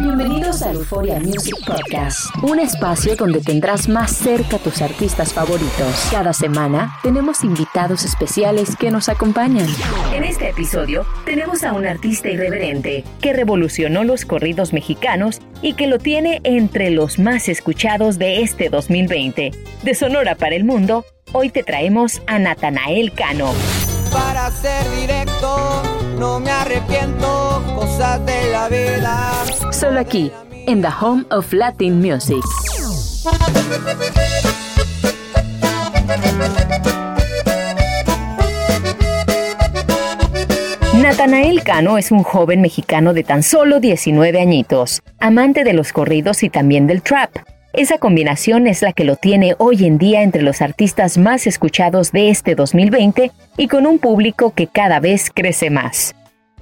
Bienvenidos a Euphoria Music Podcast, un espacio donde tendrás más cerca a tus artistas favoritos. Cada semana tenemos invitados especiales que nos acompañan. En este episodio tenemos a un artista irreverente que revolucionó los corridos mexicanos y que lo tiene entre los más escuchados de este 2020. De Sonora para el Mundo, hoy te traemos a Natanael Cano. Para ser directo, no me arrepiento, cosas de la vida. Solo aquí, en The Home of Latin Music. Natanael Cano es un joven mexicano de tan solo 19 añitos, amante de los corridos y también del trap. Esa combinación es la que lo tiene hoy en día entre los artistas más escuchados de este 2020 y con un público que cada vez crece más.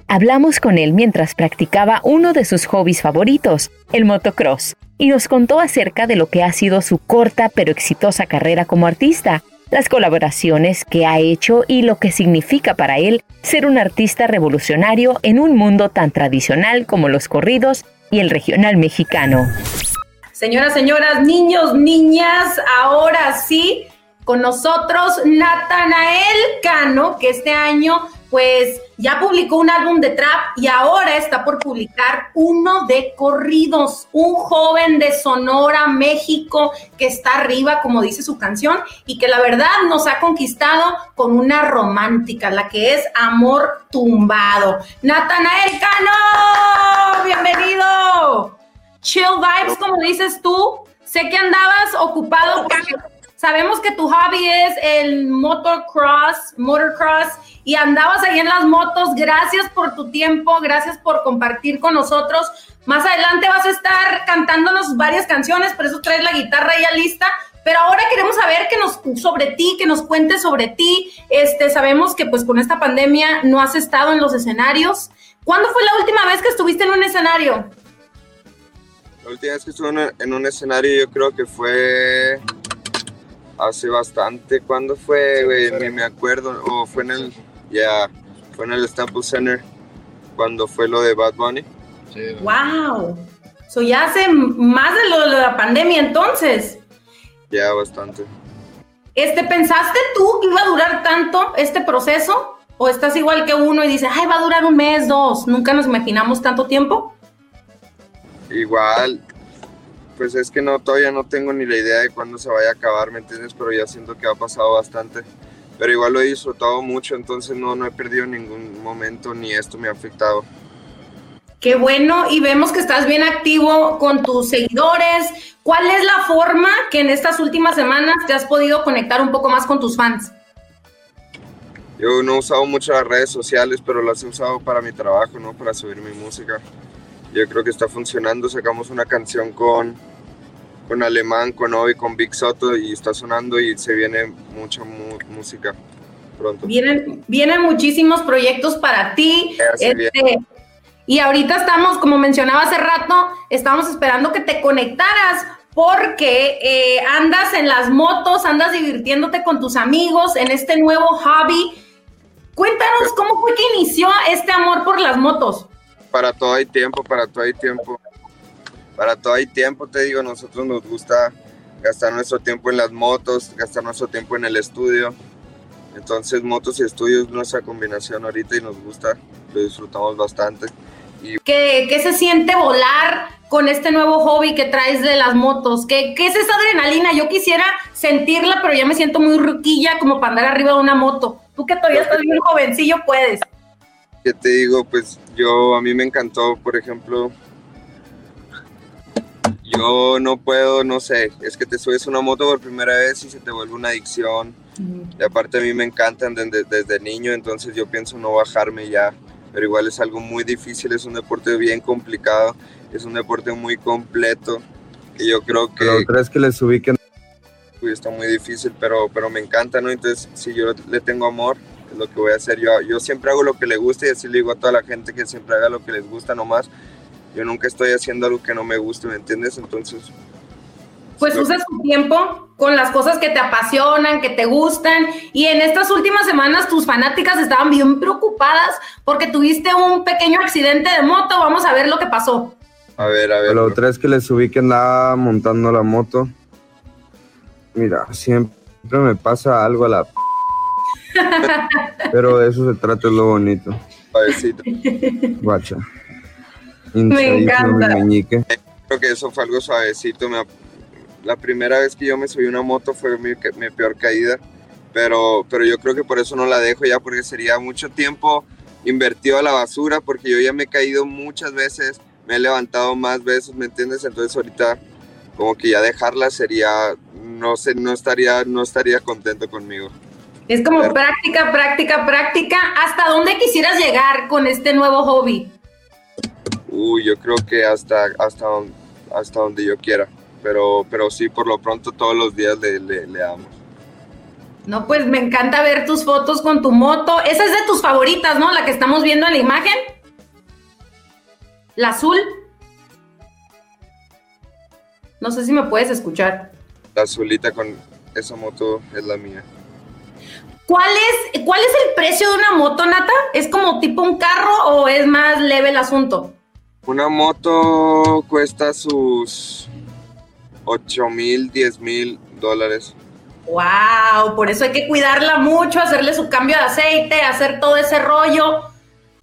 Hablamos con él mientras practicaba uno de sus hobbies favoritos, el motocross, y nos contó acerca de lo que ha sido su corta pero exitosa carrera como artista, las colaboraciones que ha hecho y lo que significa para él ser un artista revolucionario en un mundo tan tradicional como los corridos y el regional mexicano. Señoras, señoras, niños, niñas, ahora sí, con nosotros Natanael Cano, que este año pues ya publicó un álbum de trap y ahora está por publicar uno de corridos. Un joven de Sonora, México, que está arriba, como dice su canción, y que la verdad nos ha conquistado con una romántica, la que es Amor Tumbado. Natanael Cano, bienvenido. Chill vibes, como dices tú. Sé que andabas ocupado sabemos que tu hobby es el motocross, motocross, y andabas ahí en las motos. Gracias por tu tiempo, gracias por compartir con nosotros. Más adelante vas a estar cantándonos varias canciones, por eso traes la guitarra ya lista. Pero ahora queremos saber que nos sobre ti, que nos cuentes sobre ti. Este, sabemos que pues con esta pandemia no has estado en los escenarios. ¿Cuándo fue la última vez que estuviste en un escenario? La última vez que estuve en un escenario yo creo que fue hace bastante. ¿Cuándo fue, güey? Ni me acuerdo. O fue en el, ya, fue en el Staples Center cuando fue lo de Bad Bunny. Sí, ¡Wow! So ya hace más de lo de la pandemia entonces. Ya, bastante. Este, ¿pensaste tú que iba a durar tanto este proceso? ¿O estás igual que uno y dices, ay, va a durar un mes, dos? ¿Nunca nos imaginamos tanto tiempo? Igual, pues es que no, todavía no tengo ni la idea de cuándo se vaya a acabar, ¿me entiendes? Pero ya siento que ha pasado bastante. Pero igual lo he disfrutado mucho, entonces no, no he perdido ningún momento ni esto me ha afectado. Qué bueno, y vemos que estás bien activo con tus seguidores. ¿Cuál es la forma que en estas últimas semanas te has podido conectar un poco más con tus fans? Yo no he usado mucho las redes sociales, pero las he usado para mi trabajo, ¿no? Para subir mi música yo creo que está funcionando. Sacamos una canción con, con Alemán, con Obi, con Big Soto y está sonando y se viene mucha música pronto. Vienen, vienen muchísimos proyectos para ti. Este, y ahorita estamos, como mencionaba hace rato, estamos esperando que te conectaras porque eh, andas en las motos, andas divirtiéndote con tus amigos en este nuevo hobby. Cuéntanos cómo fue que inició este amor por las motos para todo hay tiempo, para todo hay tiempo. Para todo hay tiempo, te digo, nosotros nos gusta gastar nuestro tiempo en las motos, gastar nuestro tiempo en el estudio. Entonces, motos y estudios es nuestra combinación ahorita y nos gusta, lo disfrutamos bastante. Y... ¿Qué, ¿Qué, se siente volar con este nuevo hobby que traes de las motos? ¿Qué, ¿Qué, es esa adrenalina? Yo quisiera sentirla, pero ya me siento muy ruquilla como para andar arriba de una moto. Tú que todavía estás bien jovencillo, puedes. ¿Qué te digo? Pues yo, a mí me encantó, por ejemplo, yo no puedo, no sé, es que te subes una moto por primera vez y se te vuelve una adicción. Y aparte a mí me encantan desde, desde, niño, entonces yo pienso no bajarme ya pero igual es algo muy difícil, es un deporte bien complicado, es un deporte muy completo, y yo creo que... Pero crees que les ubiquen está muy difícil, pero, pero me encanta, ¿no? Entonces, si yo le tengo amor, es lo que voy a hacer. Yo, yo siempre hago lo que le gusta y así le digo a toda la gente que siempre haga lo que les gusta nomás. Yo nunca estoy haciendo algo que no me guste, ¿me entiendes? Entonces... Pues usas tu tiempo con las cosas que te apasionan, que te gustan. Y en estas últimas semanas tus fanáticas estaban bien preocupadas porque tuviste un pequeño accidente de moto. Vamos a ver lo que pasó. A ver, a ver. Lo tres que les ubiquen nada montando la moto. Mira, siempre me pasa algo a la... Pero de eso se trata, es lo bonito. Suavecito. Guacha. Me encanta. Creo que eso fue algo suavecito. La primera vez que yo me subí una moto fue mi, mi peor caída. Pero, pero yo creo que por eso no la dejo ya, porque sería mucho tiempo invertido a la basura, porque yo ya me he caído muchas veces, me he levantado más veces, ¿me entiendes? Entonces ahorita como que ya dejarla sería, no sé, no estaría, no estaría contento conmigo. Es como práctica, práctica, práctica. ¿Hasta dónde quisieras llegar con este nuevo hobby? Uy, yo creo que hasta, hasta, hasta donde yo quiera. Pero, pero sí, por lo pronto todos los días le, le, le amo. No, pues me encanta ver tus fotos con tu moto. Esa es de tus favoritas, ¿no? La que estamos viendo en la imagen. La azul. No sé si me puedes escuchar. La azulita con esa moto es la mía. ¿Cuál es, ¿Cuál es el precio de una moto, Nata? ¿Es como tipo un carro o es más leve el asunto? Una moto cuesta sus 8 mil, 10 mil dólares. ¡Wow! Por eso hay que cuidarla mucho, hacerle su cambio de aceite, hacer todo ese rollo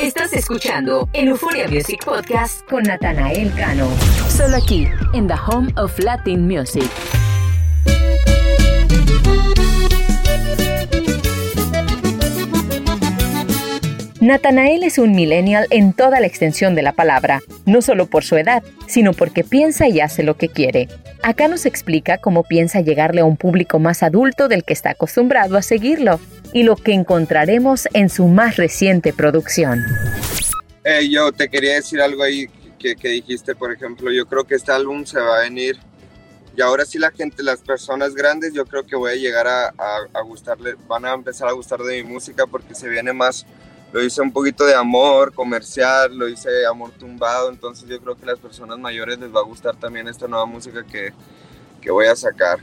Estás escuchando el Euphoria Music Podcast con Natanael Cano. Solo aquí, en The Home of Latin Music. Natanael es un millennial en toda la extensión de la palabra, no solo por su edad, sino porque piensa y hace lo que quiere. Acá nos explica cómo piensa llegarle a un público más adulto del que está acostumbrado a seguirlo y lo que encontraremos en su más reciente producción. yo te quería decir algo ahí que, dijiste, por ejemplo, yo creo que este álbum se va a venir y ahora sí la gente, las personas grandes, yo creo que voy a llegar a, a, gustarle, van a empezar a gustar de mi música porque se viene más, lo hice un poquito de amor comercial, lo hice amor tumbado, entonces yo creo que a las personas mayores les va a gustar también esta nueva música que, que voy a sacar.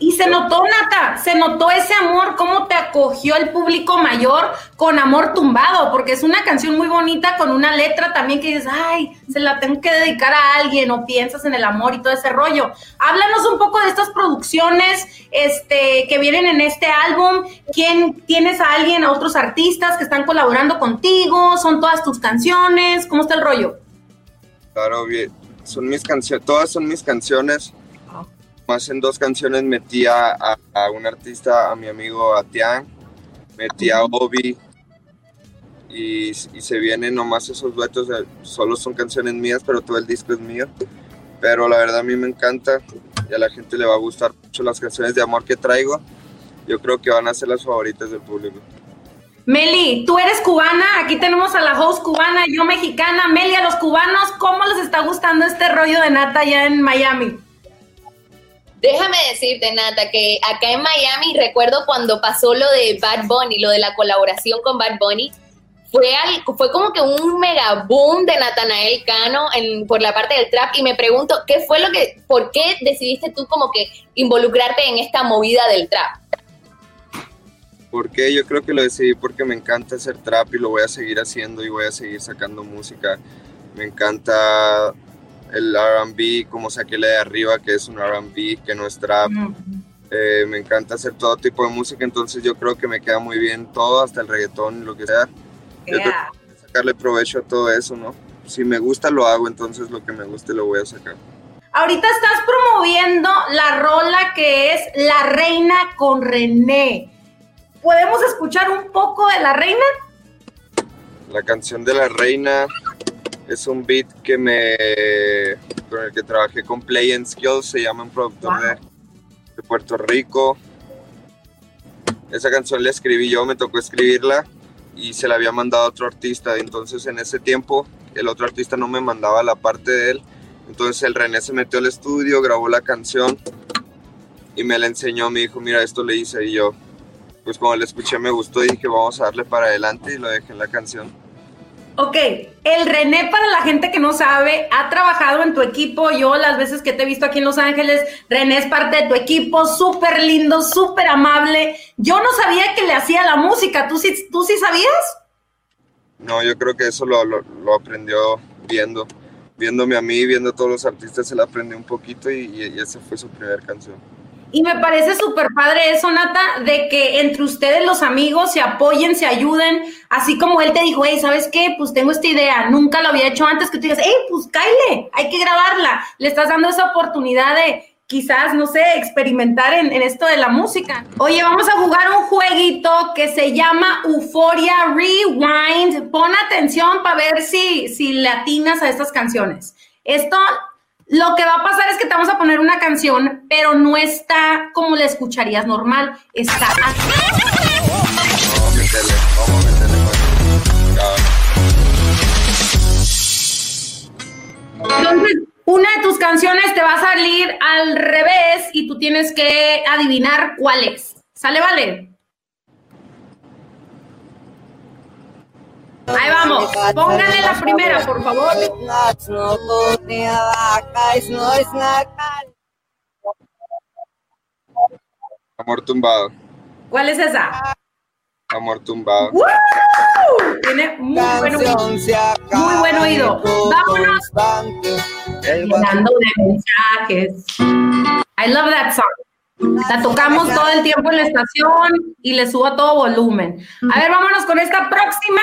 Y se notó, Nata, se notó ese amor, cómo te acogió el público mayor con amor tumbado, porque es una canción muy bonita con una letra también que dices, ay, se la tengo que dedicar a alguien o piensas en el amor y todo ese rollo. Háblanos un poco de estas producciones este, que vienen en este álbum. ¿Quién tienes a alguien, a otros artistas que están colaborando contigo? ¿Son todas tus canciones? ¿Cómo está el rollo? Claro, bien. Son mis canciones, todas son mis canciones más en dos canciones metí a, un artista, a mi amigo Atián, metí a Obi y, se vienen nomás esos duetos, solo son canciones mías, pero todo el disco es mío. Pero la verdad a mí me encanta y a la gente le va a gustar mucho las canciones de amor que traigo. Yo creo que van a ser las favoritas del público. Meli, tú eres cubana, aquí tenemos a la host cubana, yo mexicana. Meli, a los cubanos, ¿cómo les está gustando este rollo de nata allá en Miami? Déjame decirte, Nata, que acá en Miami recuerdo cuando pasó lo de Bad Bunny, lo de la colaboración con Bad Bunny, fue, fue como que un mega boom de Natanael Cano por la parte del trap y me pregunto, ¿qué fue lo que, por qué decidiste tú como que involucrarte en esta movida del trap? Porque yo creo que lo decidí porque me encanta hacer trap y lo voy a seguir haciendo y voy a seguir sacando música. Me encanta el RB, como saqué la de arriba, que es un RB, que no es trap. Eh, me encanta hacer todo tipo de música, entonces yo creo que me queda muy bien todo, hasta el reggaetón, lo que sea. Yo tengo que sacarle provecho a todo eso, ¿no? Si me gusta, lo hago, entonces lo que me guste lo voy a sacar. Ahorita estás promoviendo la rola que es La Reina con René. ¿Podemos escuchar un poco de La Reina? La canción de La Reina es un beat que me con el que trabajé con Play and Skills, se llama un productor de, de Puerto Rico. Esa canción la escribí yo, me tocó escribirla y se la había mandado a otro artista. Entonces en ese tiempo el otro artista no me mandaba la parte de él. Entonces el René se metió al estudio, grabó la canción y me la enseñó. Me dijo, mira, esto le hice. Y yo, pues cuando la escuché me gustó y dije, vamos a darle para adelante y lo dejé en la canción. Ok, el René, para la gente que no sabe, ha trabajado en tu equipo. Yo, las veces que te he visto aquí en Los Ángeles, René es parte de tu equipo, súper lindo, súper amable. Yo no sabía que le hacía la música. ¿Tú sí, ¿Tú sí sabías? No, yo creo que eso lo, aprendió viendo. Viéndome a mí, viendo a todos los artistas, él aprendió un poquito y esa fue su primera canción. Y me parece súper padre eso, Nata, de que entre ustedes los amigos se apoyen, se ayuden, así como él te dijo, hey, ¿sabes qué? Pues tengo esta idea, nunca lo había hecho antes, que tú digas, hey, pues cáile, hay que grabarla. Le estás dando esa oportunidad de quizás, no sé, experimentar en, esto de la música. Oye, vamos a jugar un jueguito que se llama Euphoria Rewind. Pon atención para ver si, si latinas a estas canciones. Esto lo que va a pasar es que te vamos a poner una canción, pero no está como la escucharías normal. Está Entonces, una de tus canciones te va a salir al revés y tú tienes que adivinar cuál es. ¿Sale, vale? Ahí vamos. Pónganle la primera, por favor. Amor tumbado, ¿Cuál es esa? amor tumbado. ¡Woo! Tiene muy buen oído. Muy buen oído. Vámonos llenando de mensajes. I love that song. La tocamos todo el tiempo en la estación y le subo a todo volumen. A ver, vámonos con esta próxima.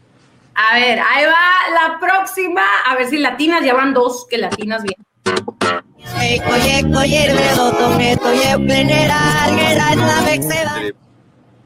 A ver, ahí va la próxima. A ver si latinas, ya van dos que latinas bien.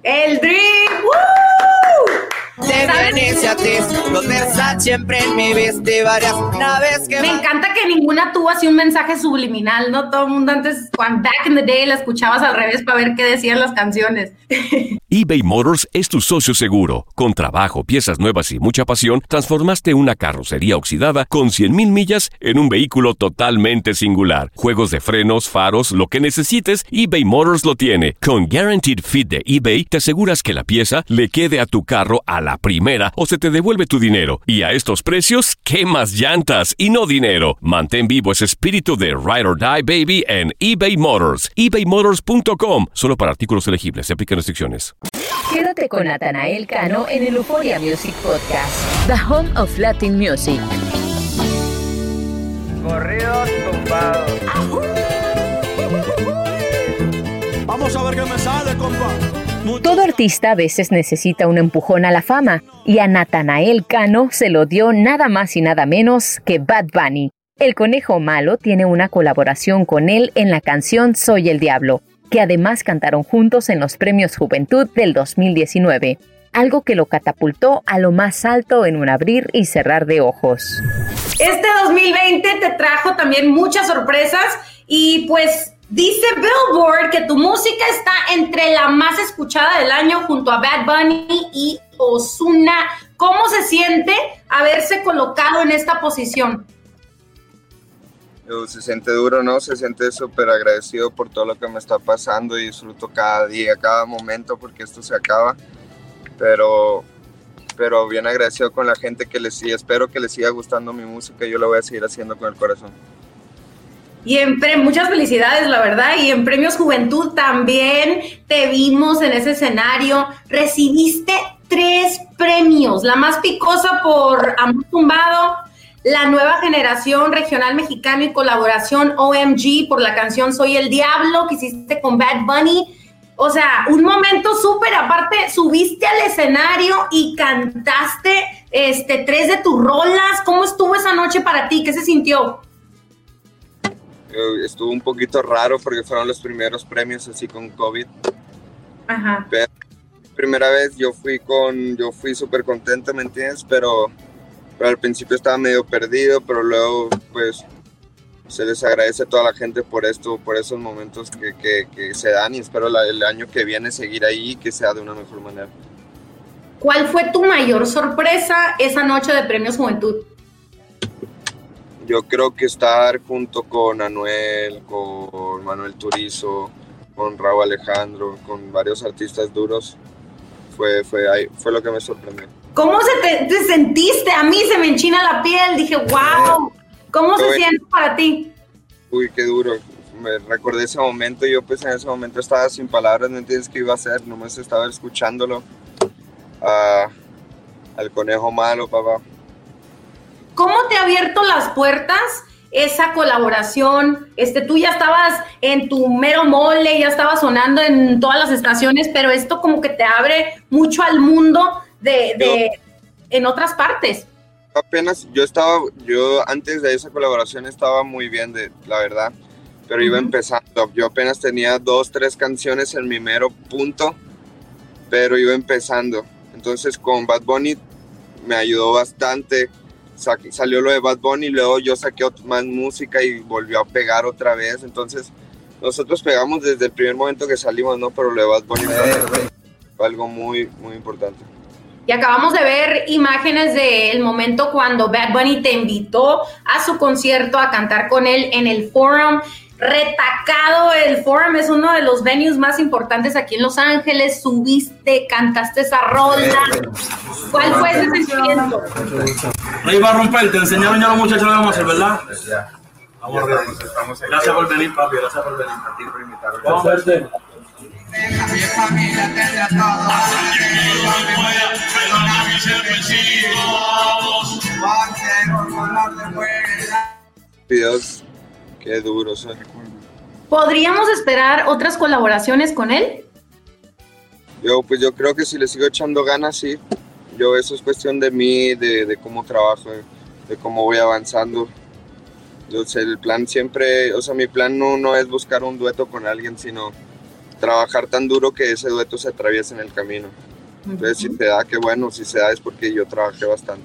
El Dream. ¡Woo! De Venecia a ti, los Versace siempre en mi viste varias naves que Me encanta que ninguna tuvo así un mensaje subliminal, ¿no? Todo el mundo antes, cuando back in the day, la escuchabas al revés para ver qué decían las canciones. eBay Motors es tu socio seguro. Con trabajo, piezas nuevas y mucha pasión, transformaste una carrocería oxidada con 100.000 millas en un vehículo totalmente singular. Juegos de frenos, faros, lo que necesites, eBay Motors lo tiene. Con Guaranteed Fit de eBay, te aseguras que la pieza le quede a tu carro a la primera o se te devuelve tu dinero. Y a estos precios, ¿qué más llantas y no dinero? Mantén vivo ese espíritu de Ride or Die Baby en eBay Motors. ebaymotors.com. Solo para artículos elegibles. Se aplican restricciones. Quédate con Natanael Cano en el Euphoria Music Podcast, The Home of Latin Music. Corridos tumbados. Vamos a ver qué me sale, compa. Todo artista a veces necesita un empujón a la fama, y a Natanael Cano se lo dio nada más y nada menos que Bad Bunny. El conejo malo tiene una colaboración con él en la canción Soy el Diablo, que además cantaron juntos en los Premios Juventud del 2019, algo que lo catapultó a lo más alto en un abrir y cerrar de ojos. Este 2020 te trajo también muchas sorpresas y pues dice Billboard que tu música está entre la más escuchada del año junto a Bad Bunny y Ozuna. ¿Cómo se siente haberse colocado en esta posición? Se siente duro, ¿no? Se siente súper agradecido por todo lo que me está pasando y disfruto cada día, cada momento porque esto se acaba. Pero pero bien agradecido con la gente que les y espero que les siga gustando mi música. Yo lo voy a seguir haciendo con el corazón. Y en muchas felicidades, la verdad. Y en Premios Juventud también te vimos en ese escenario. Recibiste tres premios. La más picosa por Amor Tumbado, la nueva generación regional mexicano y colaboración OMG por la canción Soy el Diablo que hiciste con Bad Bunny. O sea, un momento súper aparte, subiste al escenario y cantaste este, tres de tus rolas. ¿Cómo estuvo esa noche para ti? ¿Qué se sintió? Eh, estuvo un poquito raro porque fueron los primeros premios así con COVID. Ajá. Pero primera vez yo fui con, yo fui súper contento, ¿me entiendes? Pero, pero al principio estaba medio perdido, pero luego pues se les agradece a toda la gente por esto, por esos momentos que, que, que se dan y espero la, el año que viene seguir ahí y que sea de una mejor manera. ¿Cuál fue tu mayor sorpresa esa noche de Premios Juventud? Yo creo que estar junto con Anuel, con Manuel Turizo, con Raúl Alejandro, con varios artistas duros, fue, fue, ahí, fue lo que me sorprendió. ¿Cómo se te, sentiste? A mí se me enchina la piel, dije, wow, ¿cómo se siente para ti? Uy, qué duro. Me recordé ese momento, yo pues en ese momento estaba sin palabras, no entiendes qué iba a hacer, nomás estaba escuchándolo. Uh, al conejo malo, papá. ¿Cómo te ha abierto las puertas esa colaboración? Este, tú ya estabas en tu mero mole, ya estabas sonando en todas las estaciones, pero esto como que te abre mucho al mundo de, de en otras partes. Apenas yo estaba, yo antes de esa colaboración estaba muy bien, de, la verdad, pero iba empezando. Yo apenas tenía dos, tres canciones en mi mero punto, pero iba empezando. Entonces con Bad Bunny me ayudó bastante salió lo de Bad Bunny y luego yo saqué más música y volvió a pegar otra vez. Entonces, nosotros pegamos desde el primer momento que salimos, ¿no? Pero lo de Bad Bunny fue, algo muy, muy importante. Y acabamos de ver imágenes del momento cuando Bad Bunny te invitó a su concierto a cantar con él en el Forum retacado. El Forum es uno de los venues más importantes aquí en Los Ángeles. Subiste, cantaste esa rola. ¿Cuál fue ese sentimiento? No iba a romper, te enseñaron ya los muchachos lo vamos a hacer, ¿verdad? Vamos a ver. Gracias por venir, papi. Gracias por venir. A ti por invitarme. Vamos a verte. Videos Qué duro, ¿sabes? ¿Podríamos esperar otras colaboraciones con él? Yo, pues yo creo que si le sigo echando ganas, sí. Yo, eso es cuestión de mí, de, cómo trabajo, de cómo voy avanzando. Yo sé, el plan siempre, o sea, mi plan no, no es buscar un dueto con alguien, sino trabajar tan duro que ese dueto se atraviese en el camino. Entonces, si se da, qué bueno, si se da es porque yo trabajé bastante.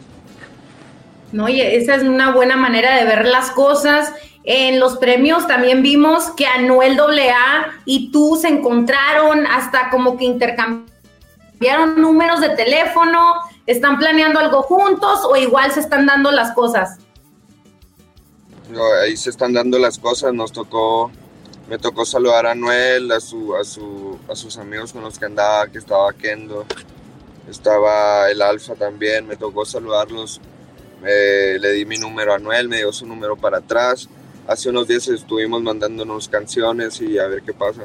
No, y esa es una buena manera de ver las cosas en los premios también vimos que Anuel AA y tú se encontraron hasta como que intercambiaron números de teléfono, están planeando algo juntos o igual se están dando las cosas. Ahí se están dando las cosas, nos tocó, me tocó saludar a Anuel, a su, a su, a sus amigos con los que andaba, que estaba Kendo, estaba el Alfa también, me tocó saludarlos, le di mi número a Anuel, me dio su número para atrás hace unos días estuvimos mandándonos canciones y a ver qué pasa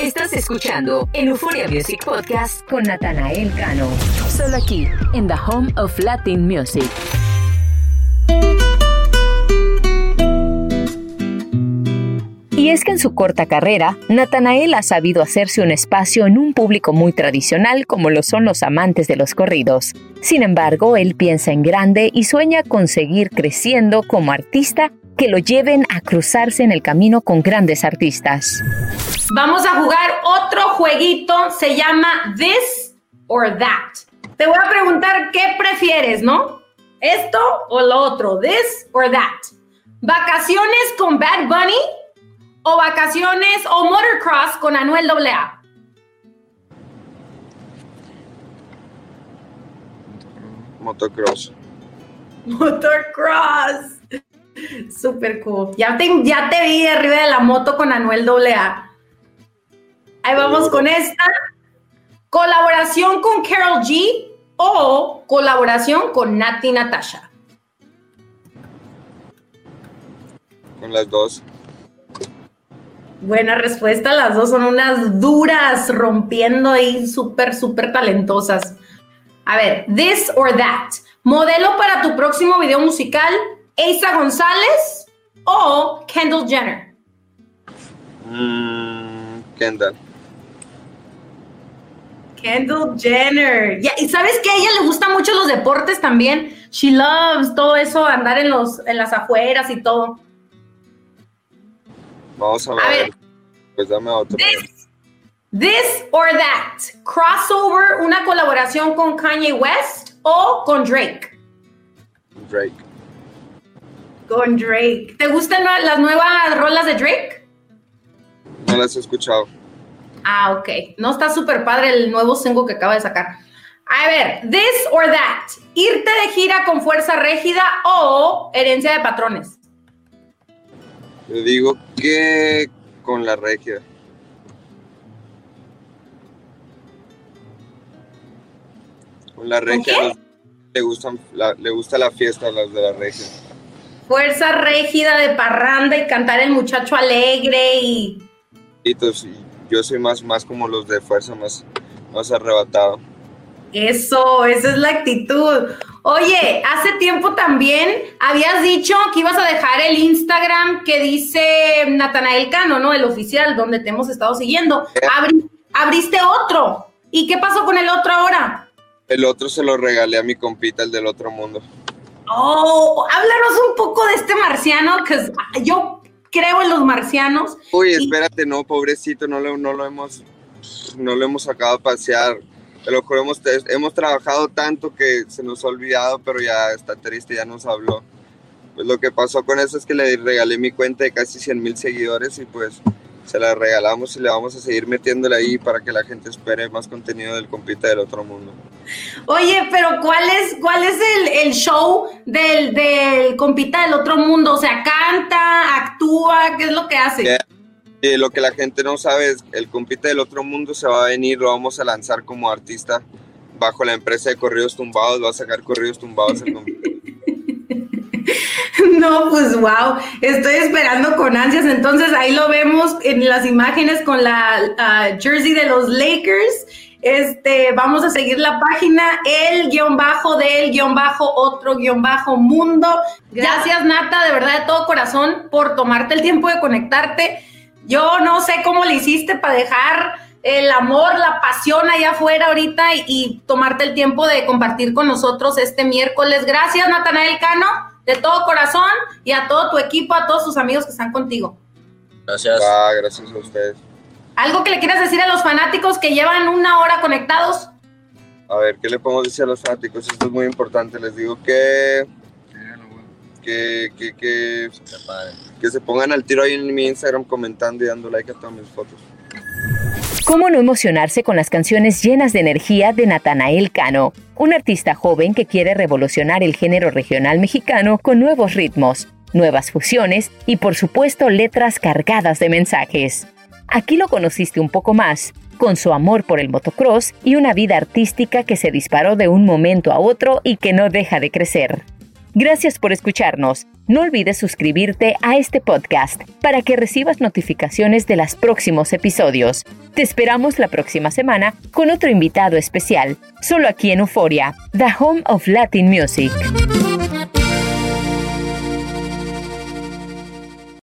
Estás escuchando el Euphoria Music Podcast con Natanael Cano. Solo aquí, en The Home of Latin Music. Y es que en su corta carrera, Natanael ha sabido hacerse un espacio en un público muy tradicional como lo son los amantes de los corridos. Sin embargo, él piensa en grande y sueña con seguir creciendo como artista que lo lleven a cruzarse en el camino con grandes artistas. Vamos a jugar otro jueguito, se llama This or That. Te voy a preguntar qué prefieres, ¿no? ¿Esto o lo otro? ¿This or that? ¿Vacaciones con Bad Bunny o vacaciones o motocross con Anuel AA? Motocross. Motocross. Super cool. Ya te, ya te vi arriba de la moto con Anuel AA. Ahí vamos con esta. Colaboración con Carol G o colaboración con Nati Natasha. Con las dos. Buena respuesta, las dos son unas duras, rompiendo ahí súper, súper talentosas. A ver, this or that. Modelo para tu próximo video musical, Asa González o Kendall Jenner. Mm, Kendall. Kendall Jenner. Y sabes que a ella le gustan mucho los deportes también. She loves todo eso, andar en, los, en las afueras y todo. Vamos a ver. A ver. Pues dame otro. This, this or that. Crossover, una colaboración con Kanye West o con Drake. Drake. Con Drake. ¿Te gustan la- las nuevas rolas de Drake? No las he escuchado. Ah, ok. No está súper padre el nuevo single que acaba de sacar. A ver, this or that. Irte de gira con fuerza rígida o herencia de patrones. Yo digo que con la regia. Con la regia qué? los- le gustan la- le gusta la fiesta a las de la regia. Fuerza rígida de parranda y cantar el muchacho alegre y... Y entonces, yo soy más, más como los de fuerza, más, más arrebatado. Eso, esa es la actitud. Oye, hace tiempo también habías dicho que ibas a dejar el Instagram que dice Natanael Cano, ¿no? El oficial, donde te hemos estado siguiendo. Abri- abriste otro. ¿Y qué pasó con el otro ahora? El otro se lo regalé a mi compita, el del otro mundo. Oh, háblanos un poco de este marciano, que yo creo en los marcianos. Uy, Y- espérate, no, pobrecito, no lo, no lo hemos, no lo hemos sacado a pasear. Te lo juro, hemos, hemos trabajado tanto que se nos ha olvidado, pero ya está triste, ya nos habló. Pues lo que pasó con eso es que le regalé mi cuenta de casi 100 mil seguidores y pues se la regalamos y le vamos a seguir metiéndole ahí para que la gente espere más contenido del compita del otro mundo. Oye, pero ¿cuál es, cuál es el, show del, del compita del otro mundo? O sea, canta, actúa, ¿qué es lo que hace? Ya. Y lo que la gente no sabe es el compita del otro mundo se va a venir, lo vamos a lanzar como artista bajo la empresa de corridos tumbados, va a sacar corridos tumbados el compita. No, pues wow, estoy esperando con ansias. Entonces ahí lo vemos en las imágenes con la ah, jersey de los Lakers. Este, vamos a seguir la página, el guion bajo del guion bajo otro guion bajo mundo. Gracias Nata, de verdad de todo corazón por tomarte el tiempo de conectarte. Yo no sé cómo le hiciste para dejar el amor, la pasión allá afuera ahorita y, y tomarte el tiempo de compartir con nosotros este miércoles. Gracias Natanael Cano, de todo corazón y a todo tu equipo, a todos tus amigos que están contigo. Gracias. Ah, gracias a ustedes. ¿Algo que le quieras decir a los fanáticos que llevan una hora conectados? A ver, ¿qué le podemos decir a los fanáticos? Esto es muy importante. Les digo que. Que, que, que, que se pongan al tiro ahí en mi Instagram comentando y dando like a todas mis fotos. ¿Cómo no emocionarse con las canciones llenas de energía de Natanael Cano, un artista joven que quiere revolucionar el género regional mexicano con nuevos ritmos, nuevas fusiones y por supuesto letras cargadas de mensajes? Aquí lo conociste un poco más, con su amor por el motocross y una vida artística que se disparó de un momento a otro y que no deja de crecer. Gracias por escucharnos. No olvides suscribirte a este podcast para que recibas notificaciones de los próximos episodios. Te esperamos la próxima semana con otro invitado especial, solo aquí en Euforia, The Home of Latin Music.